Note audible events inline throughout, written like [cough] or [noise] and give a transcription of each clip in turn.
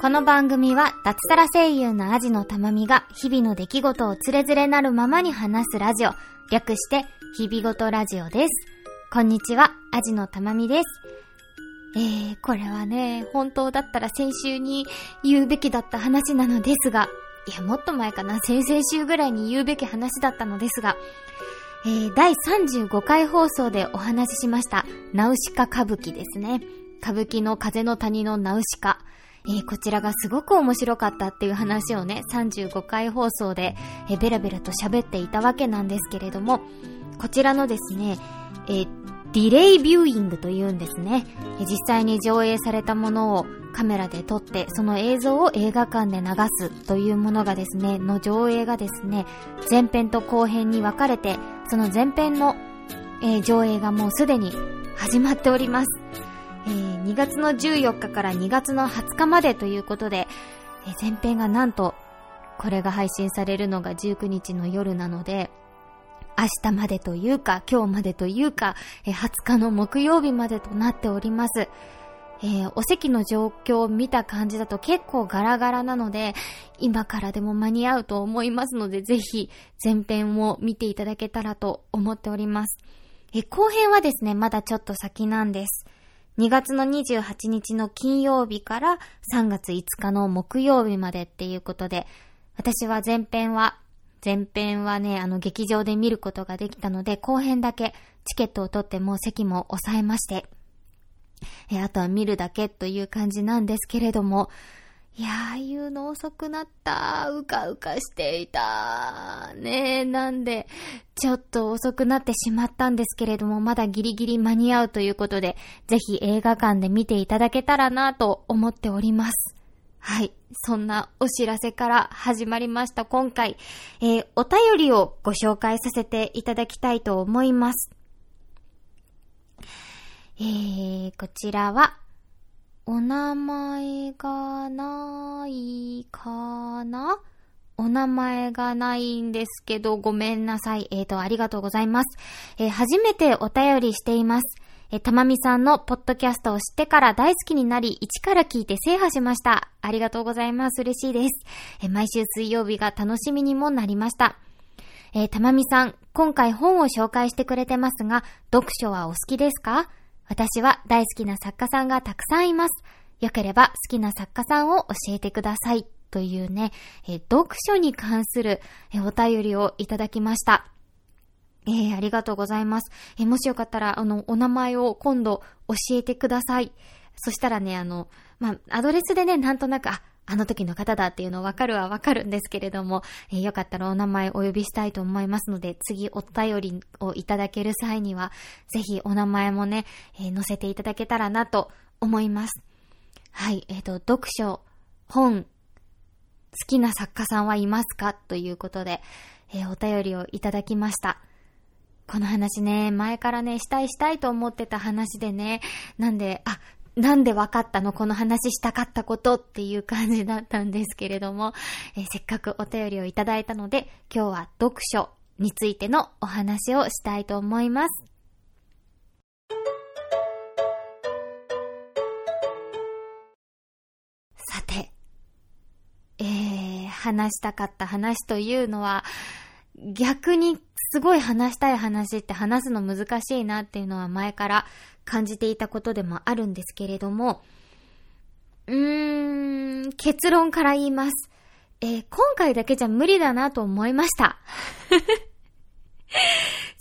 この番組は脱サラ声優のアジのたまみが日々の出来事をつれづれなるままに話すラジオ、略して日々ごとラジオです。こんにちは、アジのたまみです。えー、これはね、本当だったら先週に言うべきだった話なのですが、いや、もっと前かな、先々週ぐらいに言うべき話だったのですが、えー、第35回放送でお話ししました、ナウシカ歌舞伎ですね。歌舞伎の風の谷のナウシカ。えー、こちらがすごく面白かったっていう話をね、35回放送で、えー、ベラベラと喋っていたわけなんですけれども、こちらのですね、えー、ディレイビューイングというんですね。実際に上映されたものをカメラで撮って、その映像を映画館で流すというものがですね、の上映がですね、前編と後編に分かれて、その前編の、えー、上映がもうすでに始まっております。2月の14日から2月の20日までということで、え、前編がなんと、これが配信されるのが19日の夜なので、明日までというか、今日までというか、え、20日の木曜日までとなっております。えー、お席の状況を見た感じだと結構ガラガラなので、今からでも間に合うと思いますので、ぜひ前編を見ていただけたらと思っております。え、後編はですね、まだちょっと先なんです。2月の28日の金曜日から3月5日の木曜日までっていうことで、私は前編は、前編はね、あの劇場で見ることができたので、後編だけチケットを取ってもう席も抑えまして、え、あとは見るだけという感じなんですけれども、いやー、言うの遅くなった。うかうかしていた。ねえ、なんで、ちょっと遅くなってしまったんですけれども、まだギリギリ間に合うということで、ぜひ映画館で見ていただけたらなと思っております。はい。そんなお知らせから始まりました今回、えー、お便りをご紹介させていただきたいと思います。えー、こちらは、お名前がないかな？お名前がないんですけど、ごめんなさい。えーと、ありがとうございます。えー、初めてお便りしています。えー、たまみさんのポッドキャストを知ってから大好きになり、一から聞いて制覇しました。ありがとうございます。嬉しいです。え、毎週水曜日が楽しみにもなりました。え、たまみさん、今回本を紹介してくれてますが、読書はお好きですか？私は大好きな作家さんがたくさんいます。よければ好きな作家さんを教えてください。というね、え読書に関するえお便りをいただきました。えー、ありがとうございます。え、もしよかったら、あの、お名前を今度教えてください。そしたらね、あの、まあ、アドレスでね、なんとなく、あ、あの時の方だっていうのわかるはわかるんですけれども、えー、よかったらお名前お呼びしたいと思いますので、次お便りをいただける際には、ぜひお名前もね、えー、載せていただけたらなと思います。はい、えっ、ー、と、読書、本、好きな作家さんはいますかということで、え、お便りをいただきました。この話ね、前からね、したいしたいと思ってた話でね、なんで、あ、なんで分かったの？この話したかったことっていう感じだったんですけれども、[laughs] えー、せっかくお便りをいただいたので、今日は読書についてのお話をしたいと思います。さて、えー、話したかった話というのは、逆にすごい話したい話って話すの難しいなっていうのは前から感じていたことでもあるんですけれども、うーん、結論から言います。えー、今回だけじゃ無理だなと思いました。[laughs]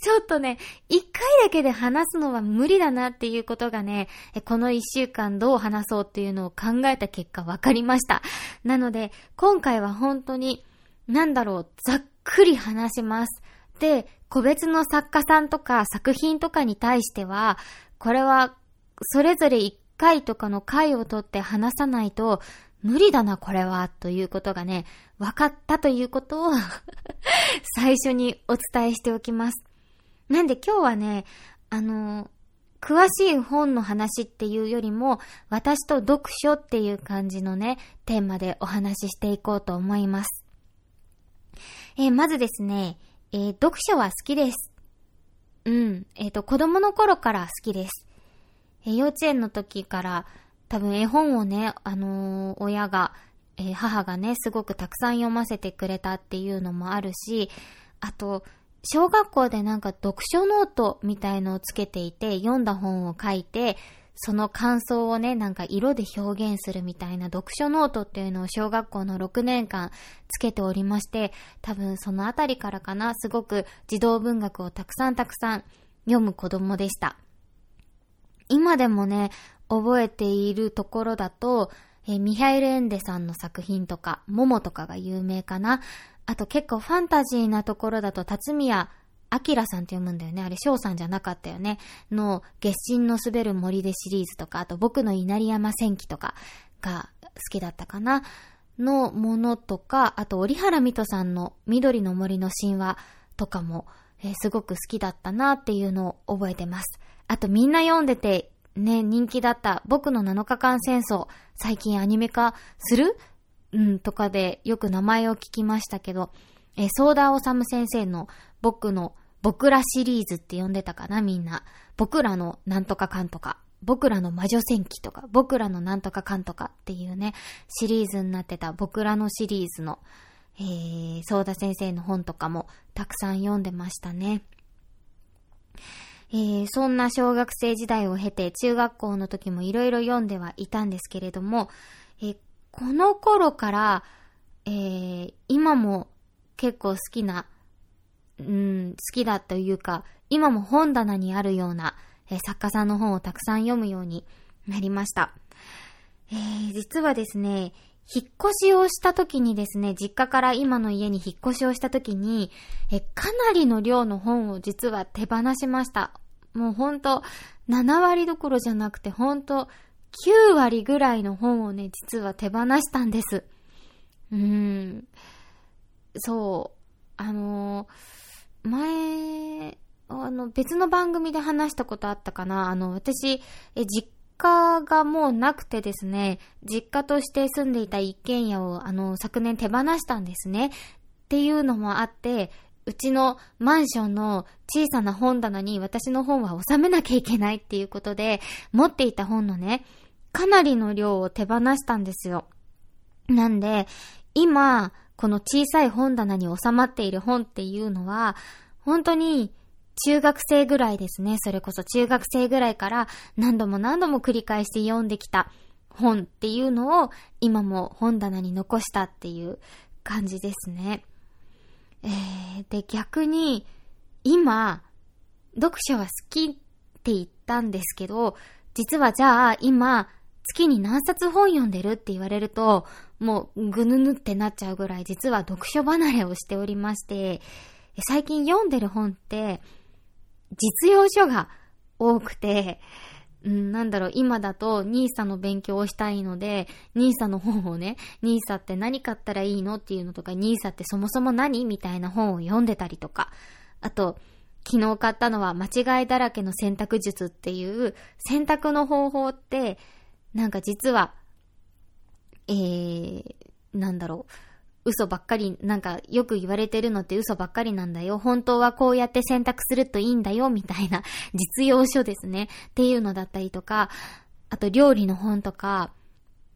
ちょっとね、一回だけで話すのは無理だなっていうことがね、この一週間どう話そうっていうのを考えた結果分かりました。なので、今回は本当に、なんだろう、ざっくり話します。で、個別の作家さんとか作品とかに対しては、これは、それぞれ一回とかの回をとって話さないと、無理だな、これは、ということがね、分かったということを [laughs] 最初にお伝えしておきます。なんで今日はね、あの、詳しい本の話っていうよりも、私と読書っていう感じのね、テーマでお話ししていこうと思います。えー、まずですね、えー、読書は好きです。うん。えっ、ー、と、子供の頃から好きです。え、幼稚園の時から、多分絵本をね、あの、親が、え、母がね、すごくたくさん読ませてくれたっていうのもあるし、あと、小学校でなんか読書ノートみたいのをつけていて、読んだ本を書いて、その感想をね、なんか色で表現するみたいな読書ノートっていうのを小学校の6年間つけておりまして、多分そのあたりからかな、すごく児童文学をたくさんたくさん読む子供でした。今でもね、覚えているところだと、え、ミハイル・エンデさんの作品とか、モモとかが有名かな。あと結構ファンタジーなところだと、辰宮アキラさんって読むんだよね。あれ、翔さんじゃなかったよね。の、月神の滑る森でシリーズとか、あと僕の稲荷山戦記とかが好きだったかな。のものとか、あと、折原美斗さんの緑の森の神話とかも、えー、すごく好きだったなっていうのを覚えてます。あとみんな読んでてね、人気だった僕の7日間戦争、最近アニメ化する？うん、とかでよく名前を聞きましたけど、えー、ソーダオサム先生の僕の、僕らシリーズって呼んでたかな、みんな。僕らのなんとかかんとか、僕らの魔女戦記とか、僕らのなんとかかんとかっていうね、シリーズになってた僕らのシリーズの、えー、ソーダ先生の本とかもたくさん読んでましたね。えー、そんな小学生時代を経て中学校の時もいろいろ読んではいたんですけれども、えー、この頃から、えー、今も結構好きな、うん、好きだというか、今も本棚にあるような、えー、作家さんの本をたくさん読むようになりました。えー、実はですね、引っ越しをした時にですね、実家から今の家に引っ越しをした時に、え、かなりの量の本を実は手放しました。もうほんと、7割どころじゃなくて、ほんと、9割ぐらいの本をね、実は手放したんです。うーん。そう。あの、前、あの、別の番組で話したことあったかな。あの、私、え、実家がもうなくてですね、実家として住んでいた一軒家を、あの、昨年手放したんですね。っていうのもあって、うちのマンションの小さな本棚に私の本は収めなきゃいけないっていうことで、持っていた本のね、かなりの量を手放したんですよ。なんで、今、この小さい本棚に収まっている本っていうのは、本当に中学生ぐらいですね。それこそ中学生ぐらいから何度も何度も繰り返して読んできた本っていうのを今も本棚に残したっていう感じですね。えー、で、逆に、今、読書は好きって言ったんですけど、実はじゃあ今、月に何冊本読んでるって言われると、もうぐぬぬってなっちゃうぐらい実は読書離れをしておりまして、最近読んでる本って、実用書が多くて、うん、なんだろう、今だと NISA の勉強をしたいので、NISA の本をね、NISA って何買ったらいいのっていうのとか、NISA ってそもそも何みたいな本を読んでたりとか、あと、昨日買ったのは間違いだらけの選択術っていう選択の方法って、なんか実は、えー、なんだろう、嘘ばっかり、なんかよく言われてるのって嘘ばっかりなんだよ。本当はこうやって選択するといいんだよ、みたいな実用書ですね。っていうのだったりとか、あと料理の本とか、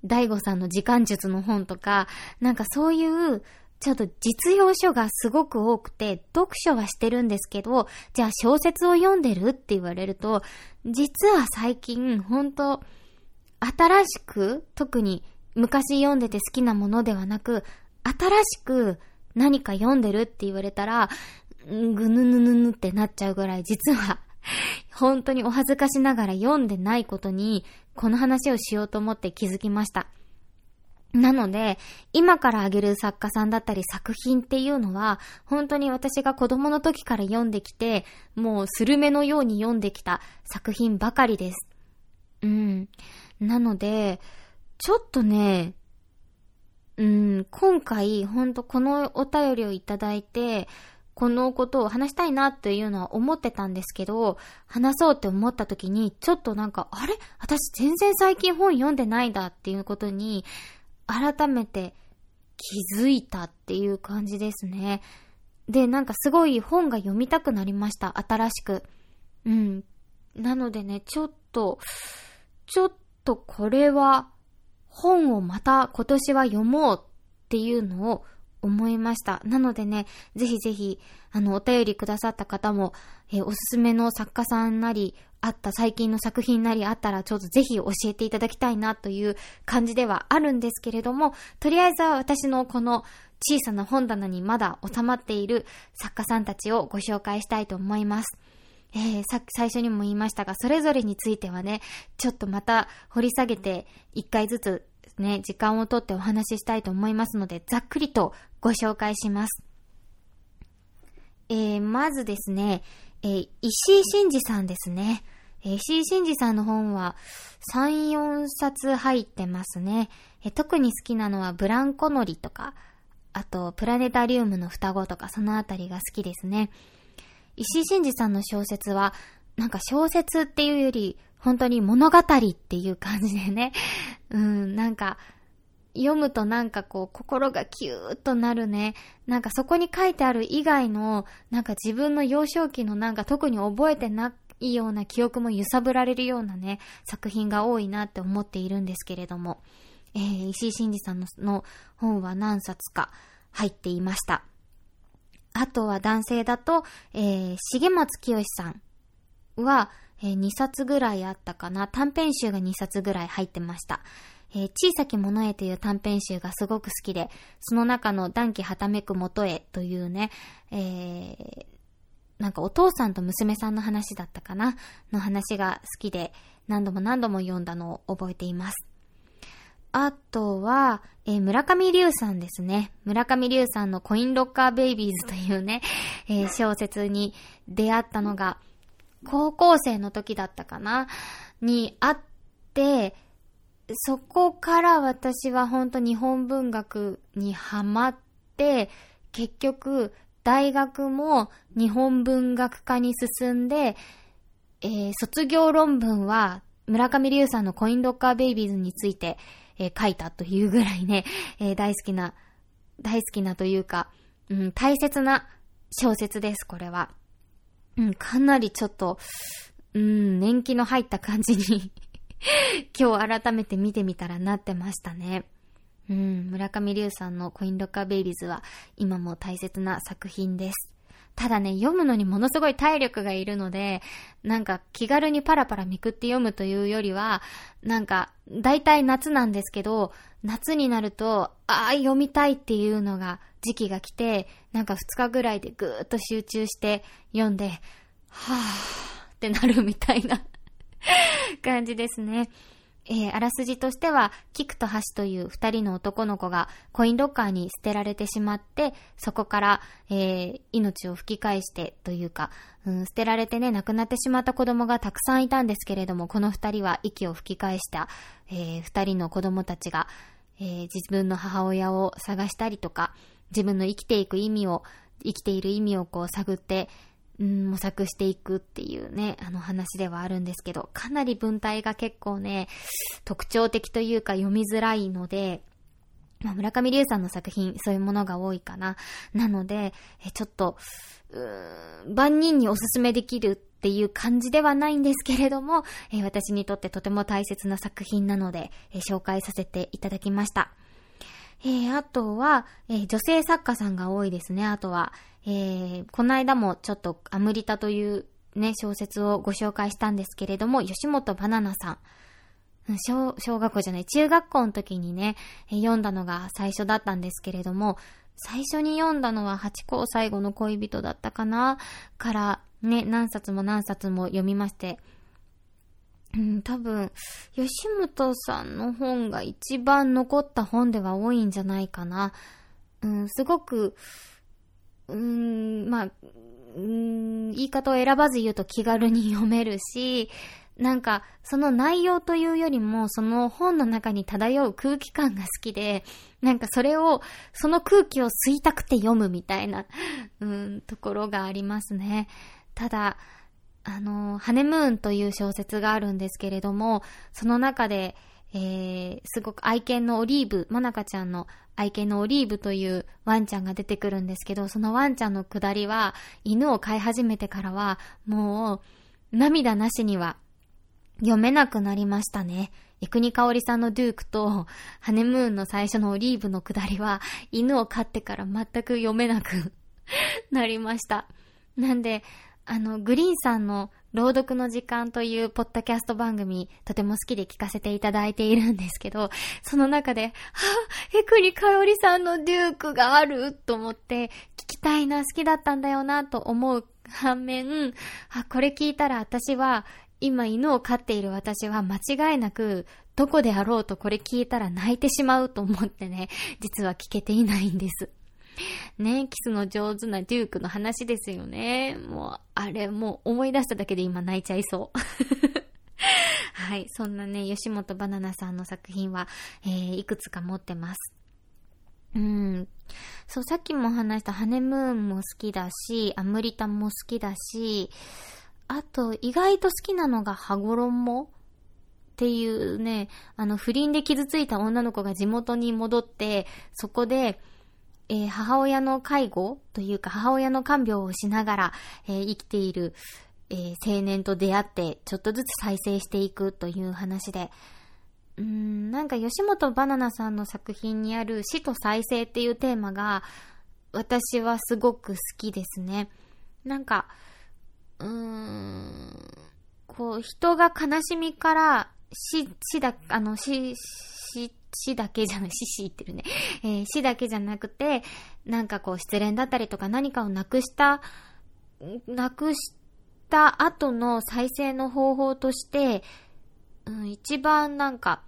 大悟さんの時間術の本とか、なんかそういう、ちょっと実用書がすごく多くて、読書はしてるんですけど、じゃあ小説を読んでるって言われると、実は最近、本当新しく、特に昔読んでて好きなものではなく、新しく何か読んでるって言われたら、ぐぬぬぬぬってなっちゃうぐらい、実は、[laughs] 本当にお恥ずかしながら読んでないことに、この話をしようと思って気づきました。なので、今からあげる作家さんだったり作品っていうのは、本当に私が子供の時から読んできて、もうスルメのように読んできた作品ばかりです。うん。なので、ちょっとね、うん、今回、ほんとこのお便りをいただいて、このことを話したいなっていうのは思ってたんですけど、話そうって思った時に、ちょっとなんか、あれ？私全然最近本読んでないんだっていうことに、改めて気づいたっていう感じですね。で、なんかすごい本が読みたくなりました。新しく。うん。なのでね、ちょっと、ちょっとこれは本をまた今年は読もうっていうのを思いました。なのでね、ぜひぜひ、あの、お便りくださった方も、えー、おすすめの作家さんなり、あった最近の作品なりあったら、ちょっとぜひ教えていただきたいなという感じではあるんですけれども、とりあえずは私のこの小さな本棚にまだ収まっている作家さんたちをご紹介したいと思います。えー、さ最初にも言いましたが、それぞれについてはね、ちょっとまた掘り下げて一回ずつね、時間をとってお話ししたいと思いますので、ざっくりとご紹介します。えー、まずですね、えー、石井真二さんですね。石井真二さんの本は3、4冊入ってますね。特に好きなのはブランコノリとか、あとプラネタリウムの双子とかそのあたりが好きですね。石井真二さんの小説は、なんか小説っていうより、本当に物語っていう感じでね。[laughs] うん、なんか、読むとなんかこう、心がキューッとなるね。なんかそこに書いてある以外の、なんか自分の幼少期のなんか特に覚えてないような記憶も揺さぶられるようなね、作品が多いなって思っているんですけれども。えー、石井真二さんのの本は何冊か入っていました。あとは男性だと、えー、重松清さんは、えー、2冊ぐらいあったかな。短編集が2冊ぐらい入ってました。えー、小さき者へという短編集がすごく好きで、その中の暖気はためく元へというね、えー、なんかお父さんと娘さんの話だったかな？の話が好きで、何度も何度も読んだのを覚えています。あとは、えー、村上龍さんですね。村上龍さんのコインロッカーベイビーズというね、[laughs] えー、小説に出会ったのが、高校生の時だったかな？にあって、そこから私は本当日本文学にハマって、結局、大学も日本文学科に進んで、えー、卒業論文は村上龍さんのコインロッカーベイビーズについて、えー、書いたというぐらいね、[laughs] えー、大好きな、大好きなというか、うん、大切な小説です、これは。うん、かなりちょっと、うん、年季の入った感じに [laughs] 今日改めて見てみたらなってましたね。うん、村上龍さんのコインロッカーベイビーズは今も大切な作品です。ただね、読むのにものすごい体力がいるので、なんか気軽にパラパラめくって読むというよりは、なんか、大体夏なんですけど、夏になると、ああ、読みたいっていうのが、時期が来て、なんか2日ぐらいでぐーっと集中して読んで、はぁーってなるみたいな [laughs] 感じですね。えー、あらすじとしては、キクとハシという二人の男の子がコインロッカーに捨てられてしまって、そこから、えー、命を吹き返してというか、うん、捨てられてね、亡くなってしまった子供がたくさんいたんですけれども、この二人は息を吹き返した、えー、二人の子供たちが、えー、自分の母親を探したりとか、自分の生きていく意味を、生きている意味をこう探って、うん、模索していくっていうね、あの話ではあるんですけど、かなり文体が結構ね、特徴的というか読みづらいので、まあ、村上龍さんの作品、そういうものが多いかな。なので、えちょっと、うーん、万人におすすめできるっていう感じではないんですけれども、え私にとってとても大切な作品なので、え紹介させていただきました。えー、あとは、えー、女性作家さんが多いですね。あとは、えー、この間もちょっとアムリタというね、小説をご紹介したんですけれども、吉本バナナさん。小、小学校じゃない、中学校の時にね、読んだのが最初だったんですけれども、最初に読んだのは八甲最後の恋人だったかなからね、何冊も何冊も読みまして、うん、多分、吉本さんの本が一番残った本では多いんじゃないかな。うん、すごく、うん、まあ、うん、言い方を選ばず言うと気軽に読めるし、なんか、その内容というよりも、その本の中に漂う空気感が好きで、なんかそれを、その空気を吸いたくて読むみたいな、うん、ところがありますね。ただ、あの、ハネムーンという小説があるんですけれども、その中で、えー、すごく愛犬のオリーブ、マナカちゃんの愛犬のオリーブというワンちゃんが出てくるんですけど、そのワンちゃんのくだりは、犬を飼い始めてからは、もう、涙なしには読めなくなりましたね。エクニカオリさんのデュークと、ハネムーンの最初のオリーブのくだりは、犬を飼ってから全く読めなく [laughs] なりました。なんで、あの、グリーンさんの朗読の時間というポッドキャスト番組、とても好きで聞かせていただいているんですけど、[laughs] その中で、はぁ、エクニカオリさんのデュークがあると思って、聞きたいな、好きだったんだよな、と思う反面、あ、これ聞いたら私は、今犬を飼っている私は間違いなく、どこであろうとこれ聞いたら泣いてしまうと思ってね、実は聞けていないんです。ね、キスの上手なデュークの話ですよね。もう、あれ、もう思い出しただけで今泣いちゃいそう。[laughs] はい。そんなね、吉本バナナさんの作品は、えー、いくつか持ってます。うん。そう、さっきも話したハネムーンも好きだし、アムリタも好きだし、あと、意外と好きなのが羽衣っていうね、あの、不倫で傷ついた女の子が地元に戻って、そこで、えー、母親の介護というか母親の看病をしながら、えー、生きている、えー、青年と出会ってちょっとずつ再生していくという話で、うーん、なんか吉本バナナさんの作品にある死と再生っていうテーマが私はすごく好きですね。なんか、うーん、こう人が悲しみから死、死だ、あの死、死死だけじゃない、死死言ってるね。えー、死だけじゃなくて、なんかこう失恋だったりとか何かをなくした、なくした後の再生の方法として、うん、一番なんか、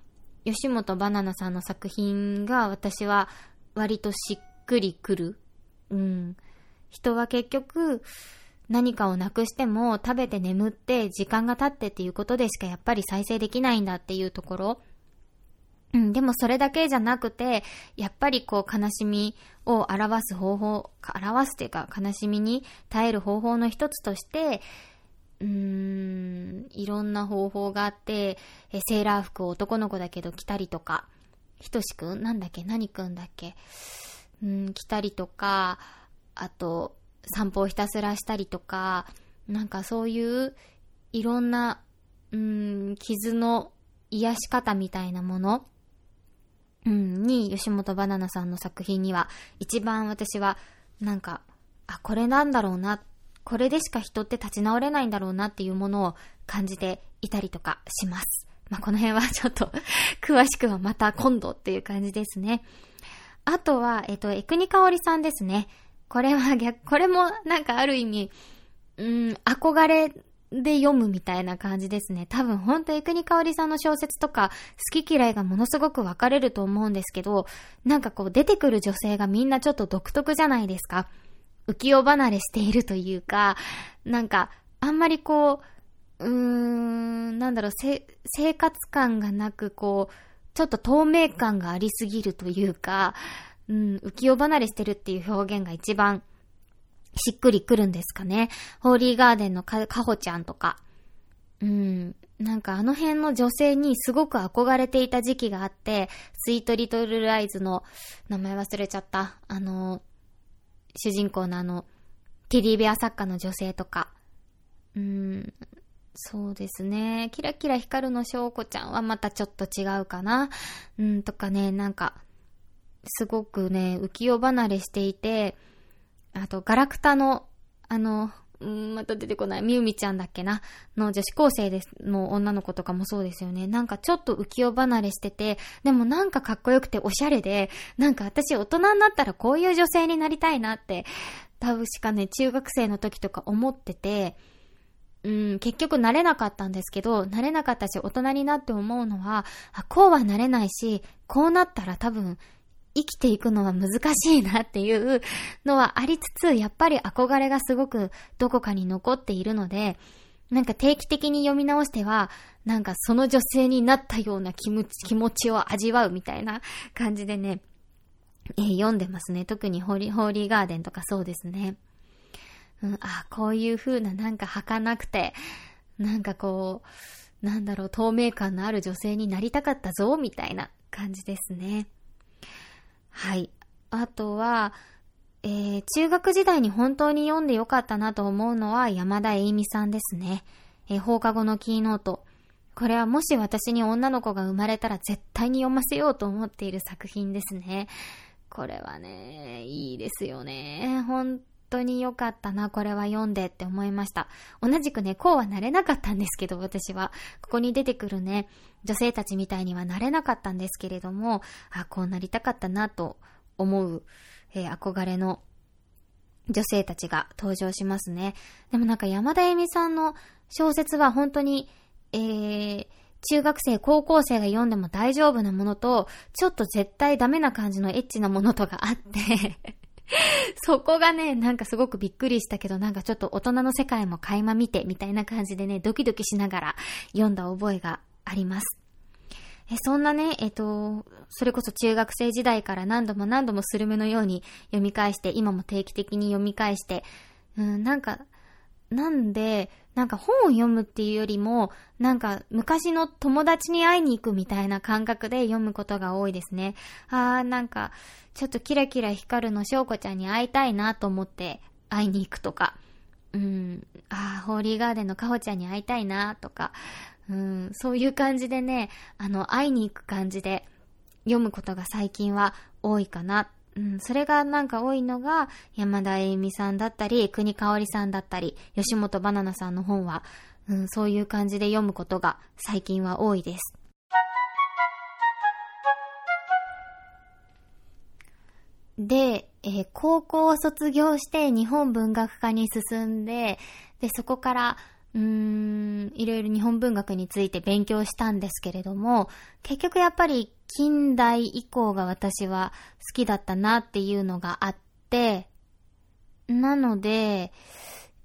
吉本バナナさんの作品が私は割としっくりくる。うん。人は結局、何かをなくしても食べて眠って時間が経ってっていうことでしかやっぱり再生できないんだっていうところ。うん、でもそれだけじゃなくて、やっぱりこう悲しみを表す方法、表すというか悲しみに耐える方法の一つとして、うーん、いろんな方法があって、えセーラー服を男の子だけど着たりとか、ひとしくん？なんだっけ？何くんだっけ？うん、着たりとか、あと、散歩をひたすらしたりとか、なんかそういういろんな、うん、傷の癒し方みたいなものうん、に、吉本バナナさんの作品には、一番私は、なんか、あ、これなんだろうな、これでしか人って立ち直れないんだろうなっていうものを感じていたりとかします。まあ、この辺はちょっと詳しくはまた今度っていう感じですね。あとは、えっと、エクニカオリさんですね。これは逆、これもなんかある意味、うん、憧れで読むみたいな感じですね。多分ほんとエクニカオリさんの小説とか好き嫌いがものすごく分かれると思うんですけど、なんかこう出てくる女性がみんなちょっと独特じゃないですか。浮世離れしているというか、なんかあんまりこう、うーん、なんだろう、生活感がなくこう、ちょっと透明感がありすぎるというか、うん、浮世離れしてるっていう表現が一番しっくりくるんですかね。ホーリーガーデンのか、かほちゃんとか。うん。なんかあの辺の女性にすごく憧れていた時期があって、スイートリトルライズの名前忘れちゃった。あの、主人公のあの、ティディベア作家の女性とか。うん、そうですね。キラキラ光るの翔子ちゃんはまたちょっと違うかな。うん、とかね、なんか、すごくね、浮世離れしていて、あと、ガラクタの、あの、んまた出てこない、みゆみちゃんだっけな、の女子高生です、の女の子とかもそうですよね。なんかちょっと浮世離れしてて、でもなんかかっこよくておしゃれで、なんか私大人になったらこういう女性になりたいなって、多分しかね、中学生の時とか思ってて、うん、結局慣れなかったんですけど、慣れなかったし、大人になって思うのは、あ、こうはなれないし、こうなったら多分、生きていくのは難しいなっていうのはありつつ、やっぱり憧れがすごくどこかに残っているので、なんか定期的に読み直しては、なんかその女性になったような気持ち気持ちを味わうみたいな感じでね、えー、読んでますね。特にホーリー、ホーリーガーデンとかそうですね。うん、あ、こういう風ななんか儚くて、なんかこう、なんだろう、透明感のある女性になりたかったぞ、みたいな感じですね。はい。あとは、えー、中学時代に本当に読んでよかったなと思うのは山田栄美さんですね。えー、放課後のキーノート。これはもし私に女の子が生まれたら絶対に読ませようと思っている作品ですね。これはね、いいですよね。本当に良かったな、これは読んでって思いました。同じくね、こうはなれなかったんですけど、私は。ここに出てくるね、女性たちみたいにはなれなかったんですけれども、あ、こうなりたかったなと思う、えー、憧れの女性たちが登場しますね。でもなんか山田恵美さんの小説は本当にえー、中学生、高校生が読んでも大丈夫なものと、ちょっと絶対ダメな感じのエッチなものとかあって [laughs] そこがね、なんかすごくびっくりしたけど、なんかちょっと大人の世界も垣間見て、みたいな感じでね、ドキドキしながら読んだ覚えがあります。え、そんなね、えっと、それこそ中学生時代から何度も何度もスルメのように読み返して、今も定期的に読み返して、うん、なんか、なんで、なんか本を読むっていうよりも、なんか昔の友達に会いに行くみたいな感覚で読むことが多いですね。あーなんか、ちょっとキラキラ光るの翔子ちゃんに会いたいなと思って会いに行くとか、うん、あーホーリーガーデンのかほちゃんに会いたいなとか、うん、そういう感じでね、あの、会いに行く感じで読むことが最近は多いかな。うん、それがなんか多いのが、山田栄美さんだったり、国香織さんだったり、吉本バナナさんの本は、うん、そういう感じで読むことが最近は多いです。で、えー、高校を卒業して日本文学科に進んで、で、そこから、うーん、いろいろ日本文学について勉強したんですけれども、結局やっぱり近代以降が私は好きだったなっていうのがあって、なので、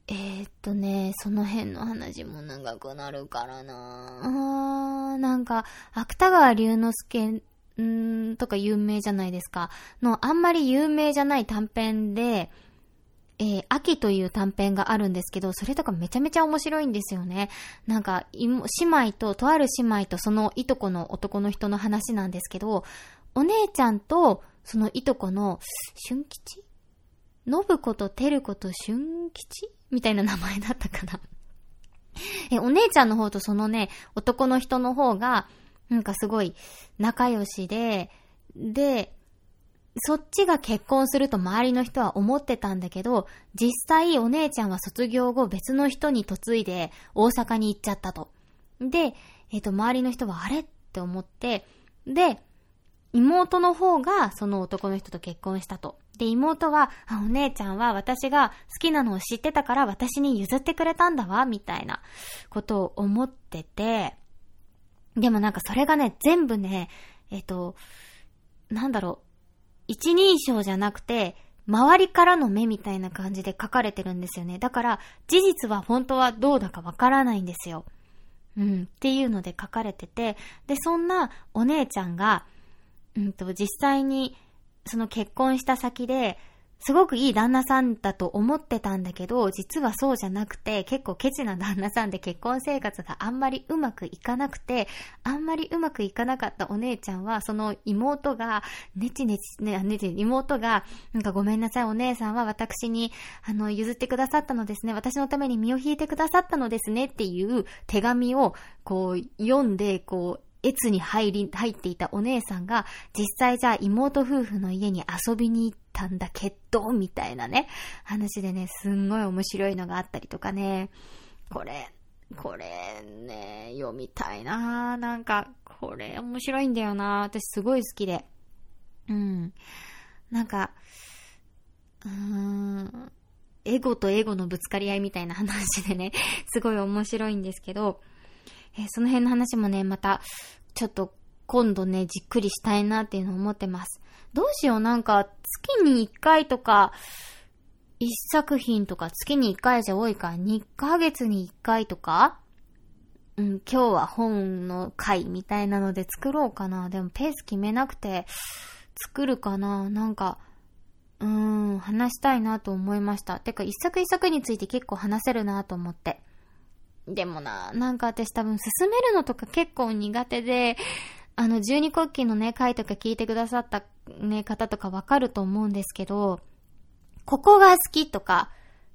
えー、っとね、その辺の話も長くなるからなあ、なんか、芥川龍之介んとか有名じゃないですか。の、あんまり有名じゃない短編で、えー、秋という短編があるんですけど、それとかめちゃめちゃ面白いんですよね。なんか、姉妹と、とある姉妹とそのいとこの男の人の話なんですけど、お姉ちゃんとそのいとこの、春吉？信子と照子と春吉？みたいな名前だったかな。え、お姉ちゃんの方とそのね、男の人の方が、なんかすごい仲良しで、で、そっちが結婚すると周りの人は思ってたんだけど、実際お姉ちゃんは卒業後別の人に嫁いで大阪に行っちゃったと。で、えっ、ー、と、周りの人はあれって思って、で、妹の方がその男の人と結婚したと。で、妹は、あ、お姉ちゃんは私が好きなのを知ってたから私に譲ってくれたんだわ、みたいなことを思ってて、でもなんかそれがね、全部ね、えっ、ー、と、なんだろう、一人称じゃなくて、周りからの目みたいな感じで書かれてるんですよね。だから、事実は本当はどうだかわからないんですよ。うん、っていうので書かれてて、で、そんなお姉ちゃんが、うんと、実際に、その結婚した先で、すごくいい旦那さんだと思ってたんだけど、実はそうじゃなくて、結構ケチな旦那さんで結婚生活があんまりうまくいかなくて、あんまりうまくいかなかったお姉ちゃんは、その妹が、ねちねち、ね、ねち、妹が、なんかごめんなさい、お姉さんは私に、あの、譲ってくださったのですね。私のために身を引いてくださったのですねっていう手紙を、こう、読んで、こう、越に入り、入っていたお姉さんが、実際じゃあ妹夫婦の家に遊びに行ってたんだけど、みたいなね、話でね、すんごい面白いのがあったりとかね、これ、これね、読みたいななんか、これ面白いんだよな私すごい好きで。うん。なんか、うーん、エゴとエゴのぶつかり合いみたいな話でね、[laughs] すごい面白いんですけど、えー、その辺の話もね、また、ちょっと今度ね、じっくりしたいなっていうのを思ってます。どうしよう、なんか、月に1回とか、1作品とか月に1回じゃ多いから、2ヶ月に1回とか、うん、今日は本の回みたいなので作ろうかな。でもペース決めなくて、作るかな。なんか、うーん、話したいなと思いました。てか、一作一作について結構話せるなと思って。でもな、なんか私多分進めるのとか結構苦手で、あの、十二国旗のね、回とか聞いてくださったね、方とかわかると思うんですけど、ここが好きとか、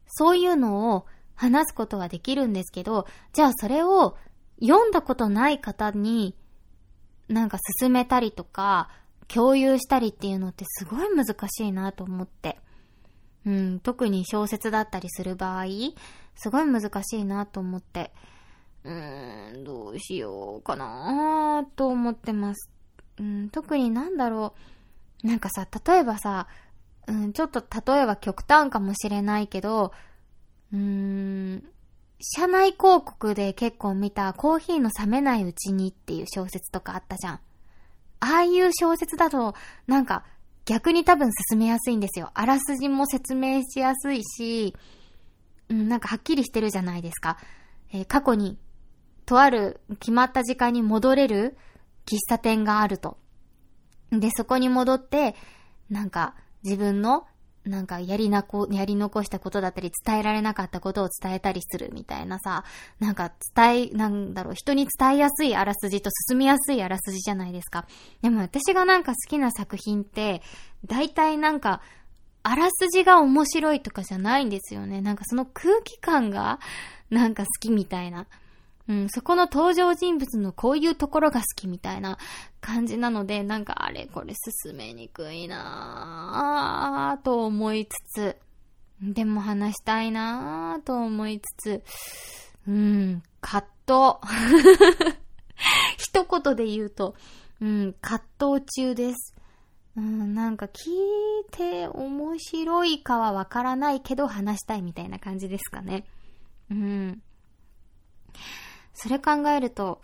そういうのを話すことはできるんですけど、じゃあそれを読んだことない方に、なんか進めたりとか、共有したりっていうのってすごい難しいなと思って。うん、特に小説だったりする場合、すごい難しいなと思って。うーん、どうしようかなと思ってます。うん、特になんだろう。なんかさ、例えばさ、うん、ちょっと例えば極端かもしれないけど、うーん、社内広告で結構見たコーヒーの冷めないうちにっていう小説とかあったじゃん。ああいう小説だと、なんか逆に多分進めやすいんですよ。あらすじも説明しやすいし、うん、なんかはっきりしてるじゃないですか。えー、過去に、とある決まった時間に戻れる喫茶店があると。で、そこに戻って、なんか自分のなんかやりなこ、やり残したことだったり、伝えられなかったことを伝えたりするみたいなさ、なんか伝え、なんだろう、人に伝えやすいあらすじと進みやすいあらすじじゃないですか。でも私がなんか好きな作品って、大体なんか、あらすじが面白いとかじゃないんですよね。なんかその空気感が、なんか好きみたいな。うん、そこの登場人物のこういうところが好きみたいな感じなので、なんかあれこれ進めにくいなぁと思いつつ、でも話したいなぁと思いつつ、うん、葛藤。[laughs] 一言で言うと、うん、葛藤中です。うん、なんか聞いて面白いかはわからないけど話したいみたいな感じですかね。うん。それ考えると、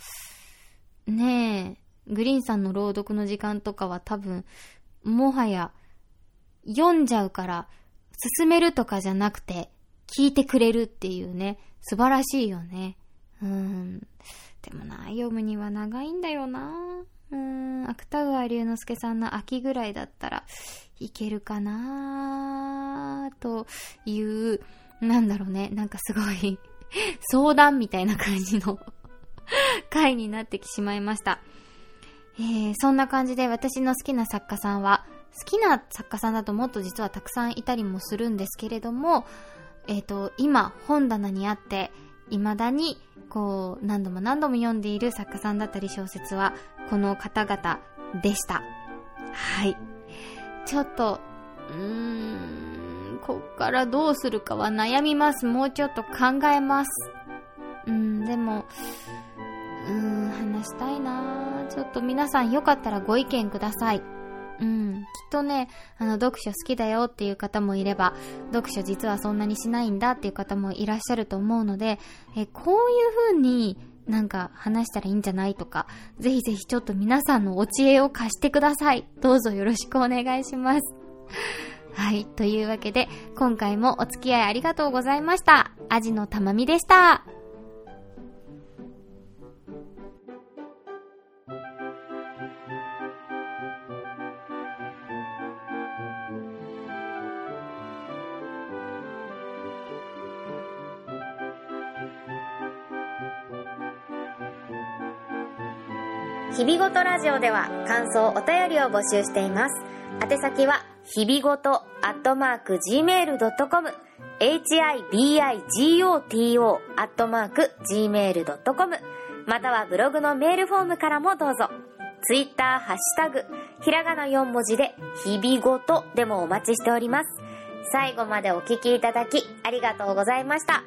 ねえ、グリーンさんの朗読の時間とかは多分、もはや、読んじゃうから、進めるとかじゃなくて、聞いてくれるっていうね、素晴らしいよね。うん。でもな、読むには長いんだよな。うん、芥川龍之介さんの秋ぐらいだったらいけるかなという、なんだろうね、なんかすごい相談みたいな感じの [laughs] 回になってきしまいました。えー、そんな感じで私の好きな作家さんは、好きな作家さんだともっと実はたくさんいたりもするんですけれども、えっ、ー、と、今本棚にあって、未だにこう何度も何度も読んでいる作家さんだったり小説はこの方々でした。はい。ちょっと、うーん、こっからどうするかは悩みます。もうちょっと考えます。うん、でも、うーん、話したいなちょっと皆さんよかったらご意見ください。うん、きっとね、あの、読書好きだよっていう方もいれば、読書実はそんなにしないんだっていう方もいらっしゃると思うので、え、こういう風になんか話したらいいんじゃないとか、ぜひぜひちょっと皆さんのお知恵を貸してください。どうぞよろしくお願いします。はい。というわけで、今回もお付き合いありがとうございました。アジのたまみでした。日々ごとラジオでは感想お便りを募集しています。宛先は日々ごとアットマーク gmail.com hibigoto アットマーク gmail.com またはブログのメールフォームからもどうぞ。ツイッターハッシュタグ、ひらがな4文字で、日々ごとでもお待ちしております。最後までお聞きいただき、ありがとうございました。